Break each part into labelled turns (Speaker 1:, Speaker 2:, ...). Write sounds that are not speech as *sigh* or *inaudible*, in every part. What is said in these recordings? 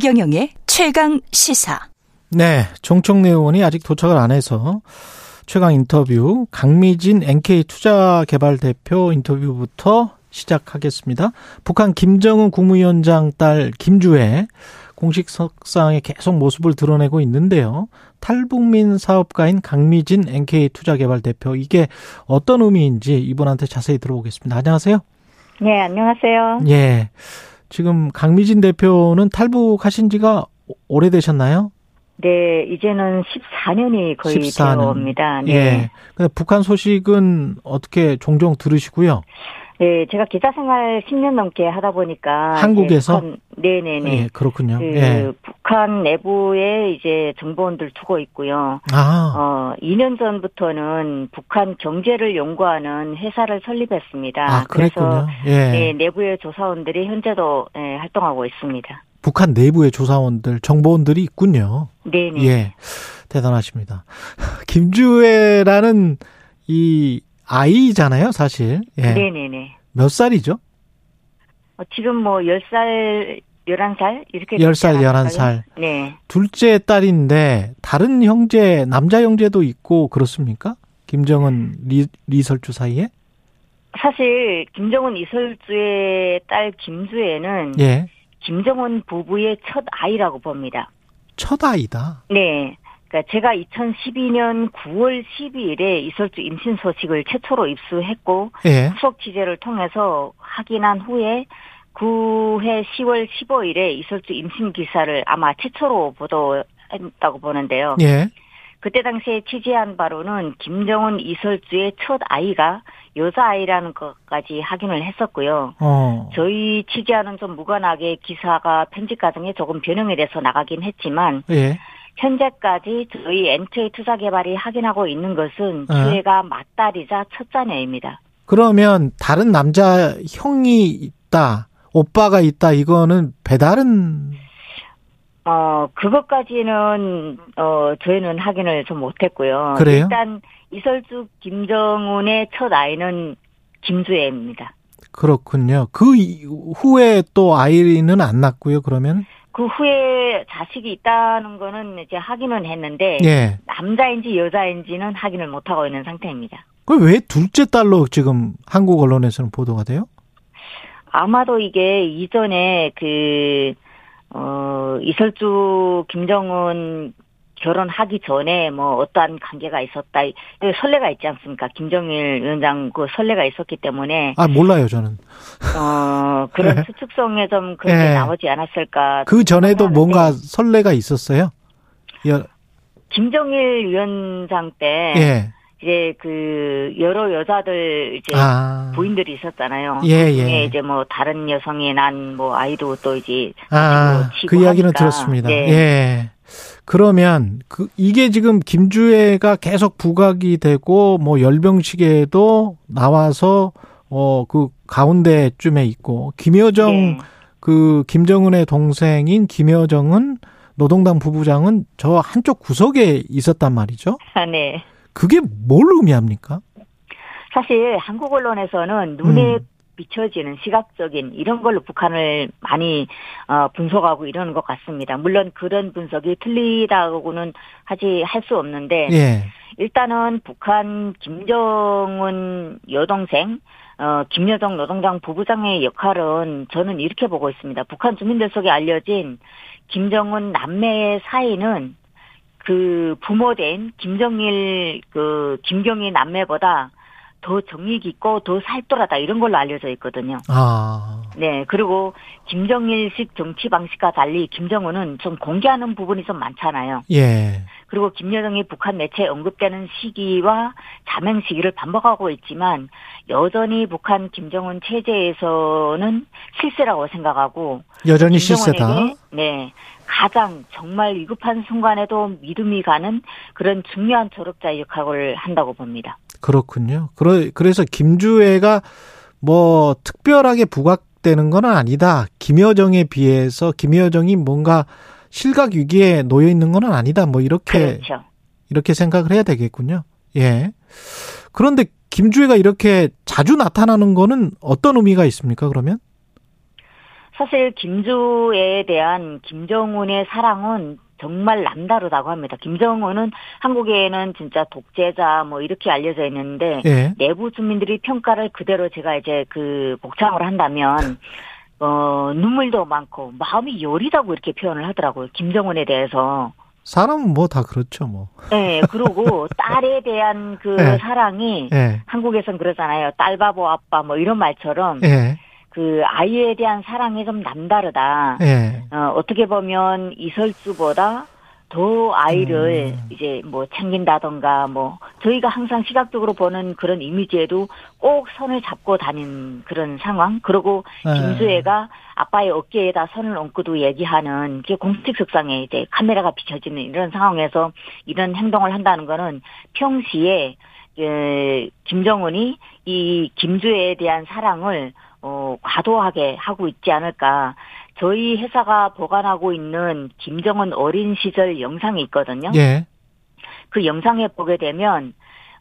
Speaker 1: 최경영의 최강 시사.
Speaker 2: 네, 정청래 의원이 아직 도착을 안 해서 최강 인터뷰 강미진 NK 투자개발 대표 인터뷰부터 시작하겠습니다. 북한 김정은 국무위원장 딸 김주혜 공식 석상에 계속 모습을 드러내고 있는데요. 탈북민 사업가인 강미진 NK 투자개발 대표 이게 어떤 의미인지 이분한테 자세히 들어보겠습니다. 안녕하세요.
Speaker 3: 네, 안녕하세요.
Speaker 2: 예. 지금 강미진 대표는 탈북하신 지가 오래되셨나요?
Speaker 3: 네, 이제는 14년이 거의 14년. 되어옵니다. 네.
Speaker 2: 예. 근데 북한 소식은 어떻게 종종 들으시고요?
Speaker 3: 네, 제가 기자 생활 10년 넘게 하다 보니까
Speaker 2: 한국에서
Speaker 3: 네, 네, 네.
Speaker 2: 예, 그렇군요.
Speaker 3: 그
Speaker 2: 예.
Speaker 3: 북한 내부에 이제 정보원들 두고 있고요.
Speaker 2: 아.
Speaker 3: 어, 2년 전부터는 북한 경제를 연구하는 회사를 설립했습니다.
Speaker 2: 아, 그래서 예.
Speaker 3: 네, 내부의 조사원들이 현재도 예, 활동하고 있습니다.
Speaker 2: 북한 내부의 조사원들, 정보원들이 있군요.
Speaker 3: 네, 네.
Speaker 2: 예. 대단하십니다. *laughs* 김주애라는 이 아이잖아요, 사실. 예.
Speaker 3: 네네네.
Speaker 2: 몇 살이죠?
Speaker 3: 어, 지금 뭐 10살, 11살? 이렇게.
Speaker 2: 10살, 11살.
Speaker 3: 네.
Speaker 2: 둘째 딸인데, 다른 형제, 남자 형제도 있고, 그렇습니까? 김정은, 리, 리설주 사이에?
Speaker 3: 사실, 김정은 이설주의 딸 김주애는.
Speaker 2: 예.
Speaker 3: 김정은 부부의 첫 아이라고 봅니다.
Speaker 2: 첫 아이다?
Speaker 3: 네. 그러니까 제가 2012년 9월 12일에 이설주 임신 소식을 최초로 입수했고
Speaker 2: 예.
Speaker 3: 후속 취재를 통해서 확인한 후에 9회 10월 15일에 이설주 임신 기사를 아마 최초로 보도했다고 보는데요.
Speaker 2: 예.
Speaker 3: 그때 당시에 취재한 바로는 김정은 이설주의 첫 아이가 여자아이라는 것까지 확인을 했었고요.
Speaker 2: 어.
Speaker 3: 저희 취재하는 좀 무관하게 기사가 편집 과정에 조금 변형이 돼서 나가긴 했지만
Speaker 2: 예.
Speaker 3: 현재까지 저희 엔트의 투자 개발이 확인하고 있는 것은
Speaker 2: 어.
Speaker 3: 주애가 맏딸이자 첫 자녀입니다.
Speaker 2: 그러면 다른 남자 형이 있다, 오빠가 있다, 이거는 배달은
Speaker 3: 어, 그것까지는, 어, 저희는 확인을 좀 못했고요.
Speaker 2: 그래요?
Speaker 3: 일단, 이설주 김정은의 첫 아이는 김주애입니다.
Speaker 2: 그렇군요. 그 이- 후에 또 아이는 안 낳고요, 그러면?
Speaker 3: 그 후에 자식이 있다는 거는 이제 확인은 했는데,
Speaker 2: 예.
Speaker 3: 남자인지 여자인지는 확인을 못 하고 있는 상태입니다.
Speaker 2: 그왜 둘째 딸로 지금 한국 언론에서는 보도가 돼요?
Speaker 3: 아마도 이게 이전에 그, 어, 이설주, 김정은 결혼하기 전에 뭐 어떠한 관계가 있었다. 그 선례가 있지 않습니까? 김정일 위원장 그 선례가 있었기 때문에,
Speaker 2: 아, 몰라요, 저는.
Speaker 3: 어, 그런
Speaker 2: 네.
Speaker 3: 추측성에 좀 그런 게
Speaker 2: 예.
Speaker 3: 나오지 않았을까.
Speaker 2: 그 전에도 뭔가 선례가 있었어요? 여,
Speaker 3: 김정일 위원장 때,
Speaker 2: 예.
Speaker 3: 이제 그 여러 여자들 이제
Speaker 2: 아.
Speaker 3: 부인들이 있었잖아요.
Speaker 2: 예,
Speaker 3: 그
Speaker 2: 예.
Speaker 3: 이제 뭐 다른 여성이 난 뭐 아이도 또 이제
Speaker 2: 아, 그 이야기는
Speaker 3: 하니까.
Speaker 2: 들었습니다.
Speaker 3: 네.
Speaker 2: 예. 그러면 그 이게 지금 김주애가 계속 부각이 되고 뭐 열병식에도 나와서 어 그 가운데쯤에 있고 김여정
Speaker 3: 네.
Speaker 2: 그 김정은의 동생인 김여정은 노동당 부부장은 저 한쪽 구석에 있었단 말이죠.
Speaker 3: 아, 네.
Speaker 2: 그게 뭘 의미합니까?
Speaker 3: 사실 한국 언론에서는 눈에
Speaker 2: 음.
Speaker 3: 비춰지는 시각적인 이런 걸로 북한을 많이 어, 분석하고 이러는 것 같습니다. 물론 그런 분석이 틀리다고는 하지 할 수 없는데
Speaker 2: 예.
Speaker 3: 일단은 북한 김정은 여동생 어, 김여정 노동당 부부장의 역할은 저는 이렇게 보고 있습니다. 북한 주민들 속에 알려진 김정은 남매의 사이는 그 부모된 김정일 그 김경희 남매보다 더 정이 깊고 더 살돌하다 이런 걸로 알려져 있거든요.
Speaker 2: 아.
Speaker 3: 네, 그리고 김정일식 정치 방식과 달리 김정은은 좀 공개하는 부분이 좀 많잖아요.
Speaker 2: 예.
Speaker 3: 그리고 김여정이 북한 매체에 언급되는 시기와 자명 시기를 반복하고 있지만 여전히 북한 김정은 체제에서는 실세라고 생각하고
Speaker 2: 여전히 실세다.
Speaker 3: 네 가장 정말 위급한 순간에도 믿음이 가는 그런 중요한 조력자 역할을 한다고 봅니다.
Speaker 2: 그렇군요. 그러, 그래서 김주애가 뭐 특별하게 부각되는 건 아니다. 김여정에 비해서 김여정이 뭔가 실각 위기에 놓여 있는 건 아니다. 뭐 이렇게
Speaker 3: 그렇죠.
Speaker 2: 이렇게 생각을 해야 되겠군요. 예. 그런데 김주애가 이렇게 자주 나타나는 거는 어떤 의미가 있습니까? 그러면?
Speaker 3: 사실 김주에 대한 김정은의 사랑은 정말 남다르다고 합니다. 김정은은 한국에는 진짜 독재자 뭐 이렇게 알려져 있는데
Speaker 2: 예.
Speaker 3: 내부 주민들이 평가를 그대로 제가 이제 그 복창을 한다면 어 눈물도 많고 마음이 여리다고 이렇게 표현을 하더라고요. 김정은에 대해서.
Speaker 2: 사람은 뭐 다 그렇죠, 뭐.
Speaker 3: 네, 그리고 딸에 대한 그 *laughs*
Speaker 2: 예.
Speaker 3: 사랑이
Speaker 2: 예.
Speaker 3: 한국에선 그러잖아요. 딸 바보 아빠 뭐 이런 말처럼
Speaker 2: 예.
Speaker 3: 그 아이에 대한 사랑이 좀 남다르다.
Speaker 2: 예.
Speaker 3: 어, 어떻게 보면 이설주보다 더 아이를
Speaker 2: 음.
Speaker 3: 이제 뭐 챙긴다던가 뭐 저희가 항상 시각적으로 보는 그런 이미지에도 꼭 손을 잡고 다닌 그런 상황. 그리고
Speaker 2: 예.
Speaker 3: 김수혜가 아빠의 어깨에다 손을 얹고도 얘기하는 게 공식석상에 이제 카메라가 비춰지는 이런 상황에서 이런 행동을 한다는 거는 평시에 에, 김정은이 이 김주혜에 대한 사랑을 어, 과도하게 하고 있지 않을까. 저희 회사가 보관하고 있는 김정은 어린 시절 영상이 있거든요.
Speaker 2: 예.
Speaker 3: 그 영상에 보게 되면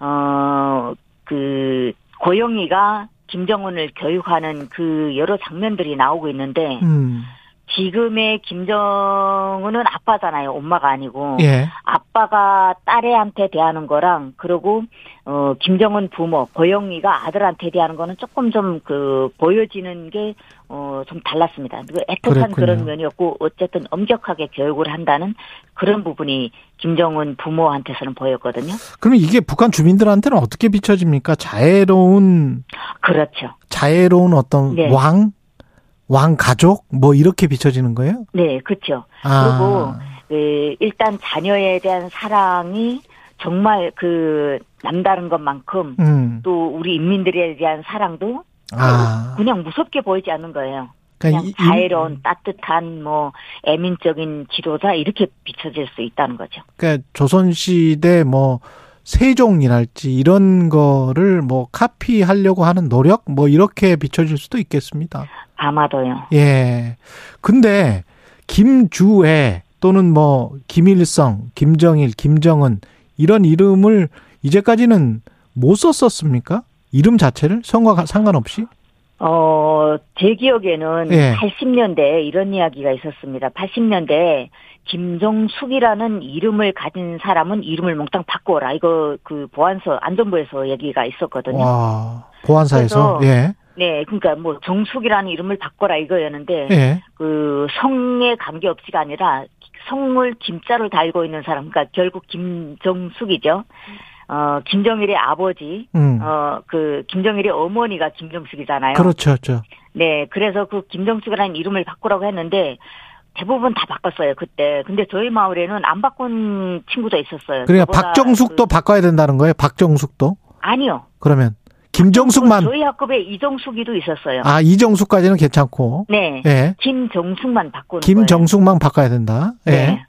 Speaker 3: 어 그 고영이가 김정은을 교육하는 그 여러 장면들이 나오고 있는데
Speaker 2: 음.
Speaker 3: 지금의 김정은은 아빠잖아요. 엄마가 아니고
Speaker 2: 예.
Speaker 3: 아빠가 딸애한테 대하는 거랑 그리고 어 김정은 부모 고영이가 아들한테 대하는 거는 조금 좀 그 보여지는 게 어 좀 달랐습니다. 그 애틋한
Speaker 2: 그랬군요.
Speaker 3: 그런 면이었고 어쨌든 엄격하게 교육을 한다는 그런 부분이 김정은 부모한테서는 보였거든요.
Speaker 2: 그러면 이게 북한 주민들한테는 어떻게 비춰집니까? 자애로운
Speaker 3: 그렇죠.
Speaker 2: 자애로운 어떤
Speaker 3: 네.
Speaker 2: 왕, 왕 가족 뭐 이렇게 비춰지는 거예요?
Speaker 3: 네, 그렇죠.
Speaker 2: 아,
Speaker 3: 그 일단 자녀에 대한 사랑이 정말 그 남다른 것만큼
Speaker 2: 음,
Speaker 3: 또 우리 인민들에 대한 사랑도
Speaker 2: 아,
Speaker 3: 그냥 무섭게 보이지 않는 거예요.
Speaker 2: 그러니까
Speaker 3: 그냥
Speaker 2: 이-
Speaker 3: 자애로운 따뜻한 뭐 애민적인 지도자 이렇게 비춰질 수 있다는 거죠.
Speaker 2: 그러니까 조선 시대 뭐 세종이랄지 이런 거를 뭐 카피하려고 하는 노력 뭐 이렇게 비춰질 수도 있겠습니다.
Speaker 3: 아마도요.
Speaker 2: 예. 근데 김주애 또는 뭐 김일성, 김정일, 김정은 이런 이름을 이제까지는 못 썼었습니까? 이름 자체를 성과 상관없이?
Speaker 3: 어, 제 기억에는
Speaker 2: 예.
Speaker 3: 80년대에 이런 이야기가 있었습니다. 80년대에 김정숙이라는 이름을 가진 사람은 이름을 몽땅 바꿔라. 이거 그 보안서, 안전부에서 얘기가 있었거든요.
Speaker 2: 와,
Speaker 3: 보안사에서
Speaker 2: 예.
Speaker 3: 네, 그러니까 뭐 정숙이라는 이름을 바꿔라 이거였는데
Speaker 2: 예.
Speaker 3: 그 성에 관계없이가 아니라 성을 김자를 달고 있는 사람, 그러니까 결국 김정숙이죠. 어, 김정일의 아버지,
Speaker 2: 음.
Speaker 3: 어, 그 김정일의 어머니가 김정숙이잖아요.
Speaker 2: 그렇죠. 죠
Speaker 3: 네, 그래서 그 김정숙이라는 이름을 바꾸라고 했는데 대부분 다 바꿨어요 그때. 근데 저희 마을에는 안 바꾼 친구도 있었어요.
Speaker 2: 그러니까 박정숙도
Speaker 3: 그-
Speaker 2: 바꿔야 된다는 거예요. 박정숙도.
Speaker 3: 아니요.
Speaker 2: 그러면 김정숙만
Speaker 3: 저희 학급에 이정숙이도 있었어요.
Speaker 2: 아, 이정숙까지는 괜찮고.
Speaker 3: 네,
Speaker 2: 예.
Speaker 3: 김정숙만 바꾸는 거예요.
Speaker 2: 김정숙만 바꿔야 된다. 예.
Speaker 3: 네.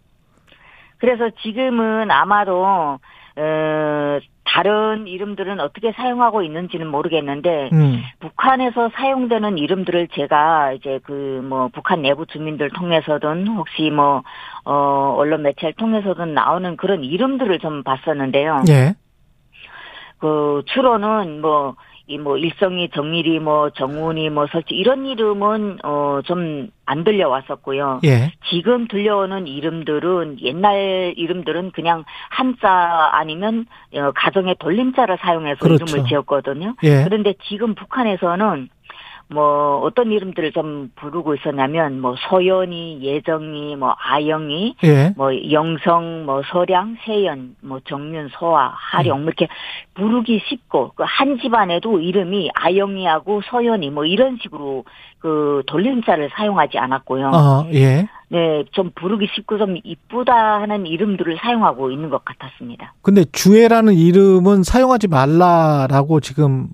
Speaker 3: 그래서 지금은 아마도 어, 다른 이름들은 어떻게 사용하고 있는지는 모르겠는데
Speaker 2: 음.
Speaker 3: 북한에서 사용되는 이름들을 제가 이제 그 뭐 북한 내부 주민들 통해서든 혹시 뭐 어, 언론 매체를 통해서든 나오는 그런 이름들을 좀 봤었는데요.
Speaker 2: 예.
Speaker 3: 그 주로는 뭐 이 뭐 일성이 정일이 뭐 정운이 뭐 설치 이런 이름은 어 좀 안 들려왔었고요.
Speaker 2: 예.
Speaker 3: 지금 들려오는 이름들은 옛날 이름들은 그냥 한자 아니면 어, 가정의 돌림자를 사용해서
Speaker 2: 그렇죠.
Speaker 3: 이름을 지었거든요.
Speaker 2: 예.
Speaker 3: 그런데 지금 북한에서는 뭐 어떤 이름들을 좀 부르고 있었냐면 뭐 소연이, 예정이, 뭐 아영이,
Speaker 2: 예.
Speaker 3: 뭐 영성, 뭐 서량, 세연, 뭐 정윤, 소아, 하령 뭐 이렇게 부르기 쉽고 그 한 집안에도 이름이 아영이하고 서연이 뭐 이런 식으로 그 돌림자를 사용하지 않았고요.
Speaker 2: 어, 예.
Speaker 3: 네, 좀 부르기 쉽고 좀 이쁘다 하는 이름들을 사용하고 있는 것 같았습니다.
Speaker 2: 근데 주애라는 이름은 사용하지 말라라고 지금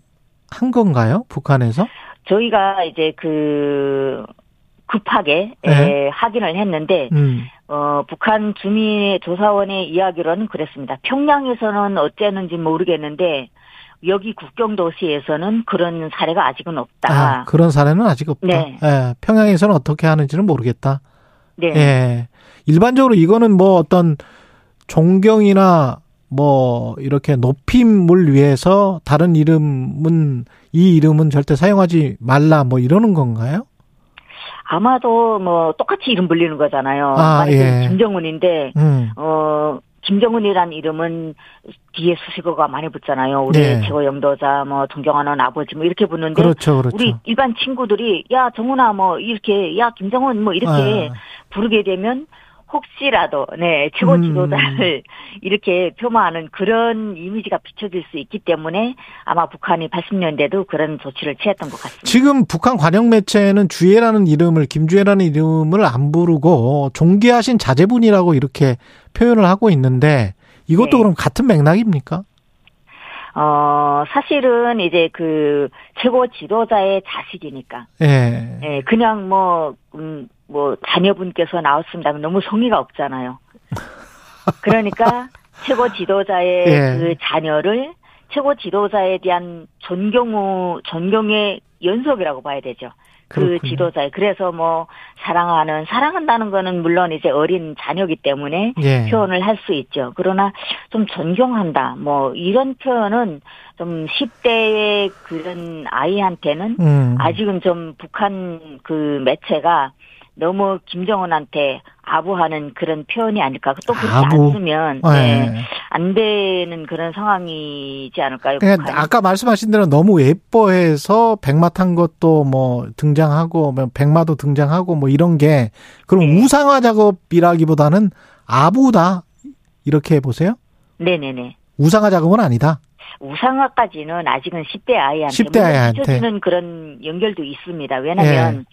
Speaker 2: 한 건가요? 북한에서?
Speaker 3: 저희가 이제 그 급하게
Speaker 2: 네.
Speaker 3: 에, 확인을 했는데
Speaker 2: 음.
Speaker 3: 어, 북한 주민 조사원의 이야기로는 그랬습니다. 평양에서는 어쨌는지 모르겠는데 여기 국경 도시에서는 그런 사례가 아직은 없다.
Speaker 2: 아, 그런 사례는 아직 없다.
Speaker 3: 네.
Speaker 2: 예. 평양에서는 어떻게 하는지는 모르겠다.
Speaker 3: 네.
Speaker 2: 예. 일반적으로 이거는 뭐 어떤 존경이나 뭐 이렇게 높임을 위해서 다른 이름은 이 이름은 절대 사용하지 말라 뭐 이러는 건가요?
Speaker 3: 아마도 뭐 똑같이 이름 불리는 거잖아요.
Speaker 2: 아,
Speaker 3: 만약에
Speaker 2: 예.
Speaker 3: 김정은인데
Speaker 2: 음.
Speaker 3: 어 김정은이란 이름은 뒤에 수식어가 많이 붙잖아요. 우리
Speaker 2: 네.
Speaker 3: 최고 영도자, 뭐 존경하는 아버지, 뭐 이렇게 붙는데
Speaker 2: 그렇죠, 그렇죠.
Speaker 3: 우리 일반 친구들이 야 정훈아 뭐 이렇게 야 김정은 뭐 이렇게
Speaker 2: 아.
Speaker 3: 부르게 되면 혹시라도 네 최고
Speaker 2: 음.
Speaker 3: 지도자를 *laughs* 이렇게 표마하는 그런 이미지가 비춰질 수 있기 때문에 아마 북한이 80년대도 그런 조치를 취했던 것 같습니다.
Speaker 2: 지금 북한 관영 매체는 주애라는 이름을 김주애라는 이름을 안 부르고 존귀하신 자제분이라고 이렇게 표현을 하고 있는데 이것도
Speaker 3: 네.
Speaker 2: 그럼 같은 맥락입니까?
Speaker 3: 어 사실은 이제 그 최고 지도자의 자식이니까
Speaker 2: 예.
Speaker 3: 예 그냥 뭐 음, 뭐 자녀분께서 나왔습니다. 하면 너무 성의가 없잖아요. 그러니까 *laughs* 최고 지도자의
Speaker 2: 예.
Speaker 3: 그 자녀를 최고 지도자에 대한 존경 존경의 연속이라고 봐야 되죠. 그
Speaker 2: 그렇군요.
Speaker 3: 지도자의 그래서 뭐 사랑하는 사랑한다는 거는 물론 이제 어린 자녀기 때문에
Speaker 2: 예.
Speaker 3: 표현을 할 수 있죠. 그러나 좀 존경한다. 뭐 이런 표현은 좀 10대의 그런 아이한테는
Speaker 2: 음.
Speaker 3: 아직은 좀 북한 그 매체가 너무 김정은한테 아부하는 그런 표현이 아닐까. 또 그렇지
Speaker 2: 아부.
Speaker 3: 않으면
Speaker 2: 예.
Speaker 3: 네, 안 되는 그런 상황이지 않을까요?
Speaker 2: 그러니까
Speaker 3: 북한이?
Speaker 2: 아까 말씀하신 대로 너무 예뻐해서 백마 탄 것도 뭐 등장하고 뭐 백마도 등장하고 뭐 이런 게 그럼
Speaker 3: 네.
Speaker 2: 우상화 작업이라기보다는 아부다 이렇게 보세요?
Speaker 3: 네네네.
Speaker 2: 우상화 작업은 아니다.
Speaker 3: 우상화까지는 아직은 10대 아이한테
Speaker 2: 10대
Speaker 3: 물론
Speaker 2: 아이한테.
Speaker 3: 비춰지는 그런 연결도 있습니다. 왜냐하면
Speaker 2: 예.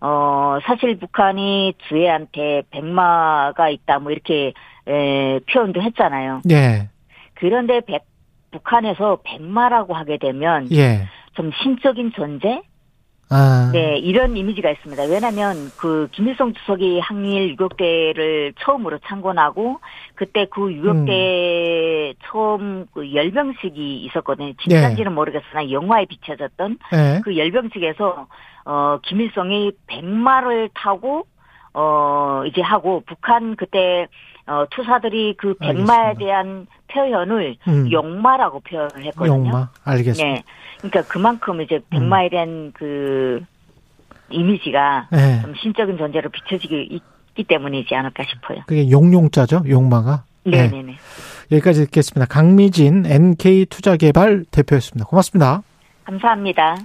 Speaker 3: 어 사실 북한이 주애한테 백마가 있다 뭐 이렇게 에, 표현도 했잖아요.
Speaker 2: 예.
Speaker 3: 그런데 백, 북한에서 백마라고 하게 되면
Speaker 2: 예.
Speaker 3: 좀 신적인 존재?
Speaker 2: 아.
Speaker 3: 네, 이런 이미지가 있습니다. 왜냐하면 그 김일성 주석이 항일 유격대를 처음으로 창건하고 그때 그 유격대 처음 그 열병식이 있었거든요. 진짜인지는 모르겠으나 영화에 비춰졌던
Speaker 2: 예.
Speaker 3: 그 열병식에서 어 김일성이 백마를 타고 어 이제 하고 북한 그때 어 투사들이 그 백마에. 대한 표현을
Speaker 2: 음.
Speaker 3: 용마라고 표현을 했거든요.
Speaker 2: 용마 알겠습니다.
Speaker 3: 네. 그러니까 그만큼 이제 백마에 대한 그 이미지가
Speaker 2: 예.
Speaker 3: 좀 신적인 존재로 비춰지기 있기 때문이지 않을까 싶어요.
Speaker 2: 그게 용용자죠, 용마가. 예.
Speaker 3: 네네 네.
Speaker 2: 여기까지 듣겠습니다. 강미진 NK 투자개발 대표였습니다. 고맙습니다.
Speaker 3: 감사합니다.